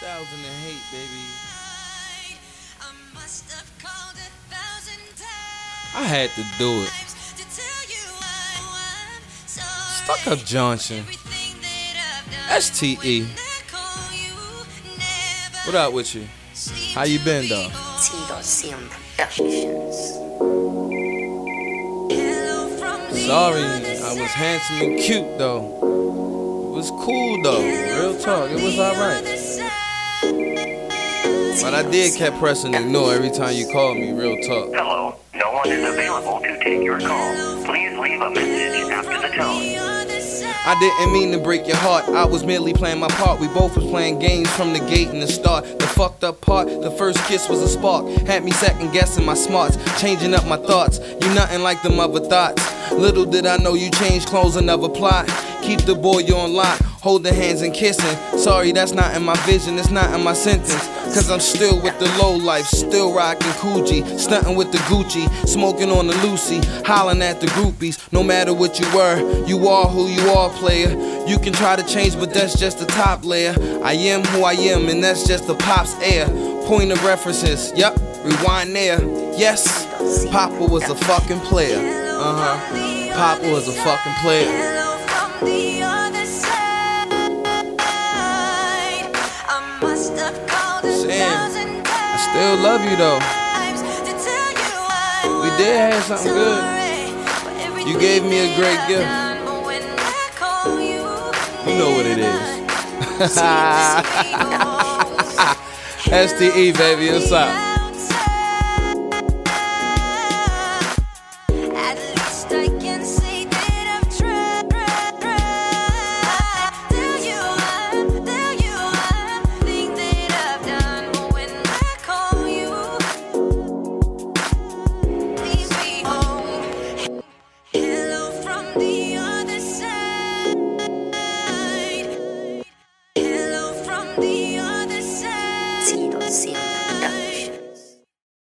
thousand and hate, baby. I had to do it. StuckUp Johnson. STE. What up with you? How you been, though? Tito Sim Productions. Sorry, I was handsome and cute, though. It was cool, though. Real talk, it was alright. But I did kept pressing ignore every time you called me, real talk. Hello, no one is available to take your call. Please leave a message after the tone. I didn't mean to break your heart. I was merely playing my part. We both was playing games from the gate and the start. The fucked up part, the first kiss was a spark. Had me second guessing my smarts, changing up my thoughts. You nothing like them other thoughts. Little did I know you changed clothes, another plot. Keep the boy on lock, holding hands and kissing. Sorry, that's not in my vision, it's not in my sentence. Cause I'm still with the low life, still rocking Coogi, stunting with the Gucci, smoking on the Lucy, hollering at the groupies. No matter what you were, you are who you are, player. You can try to change, but that's just the top layer. I am who I am, and that's just the pop's air. Point of references, yep, rewind there. Yes, Papa was a fucking player. Uh huh. Papa was a fucking player. Sam, I still love you though. We did have something good. You gave me a great gift. You know what it is. STE, baby, what's up?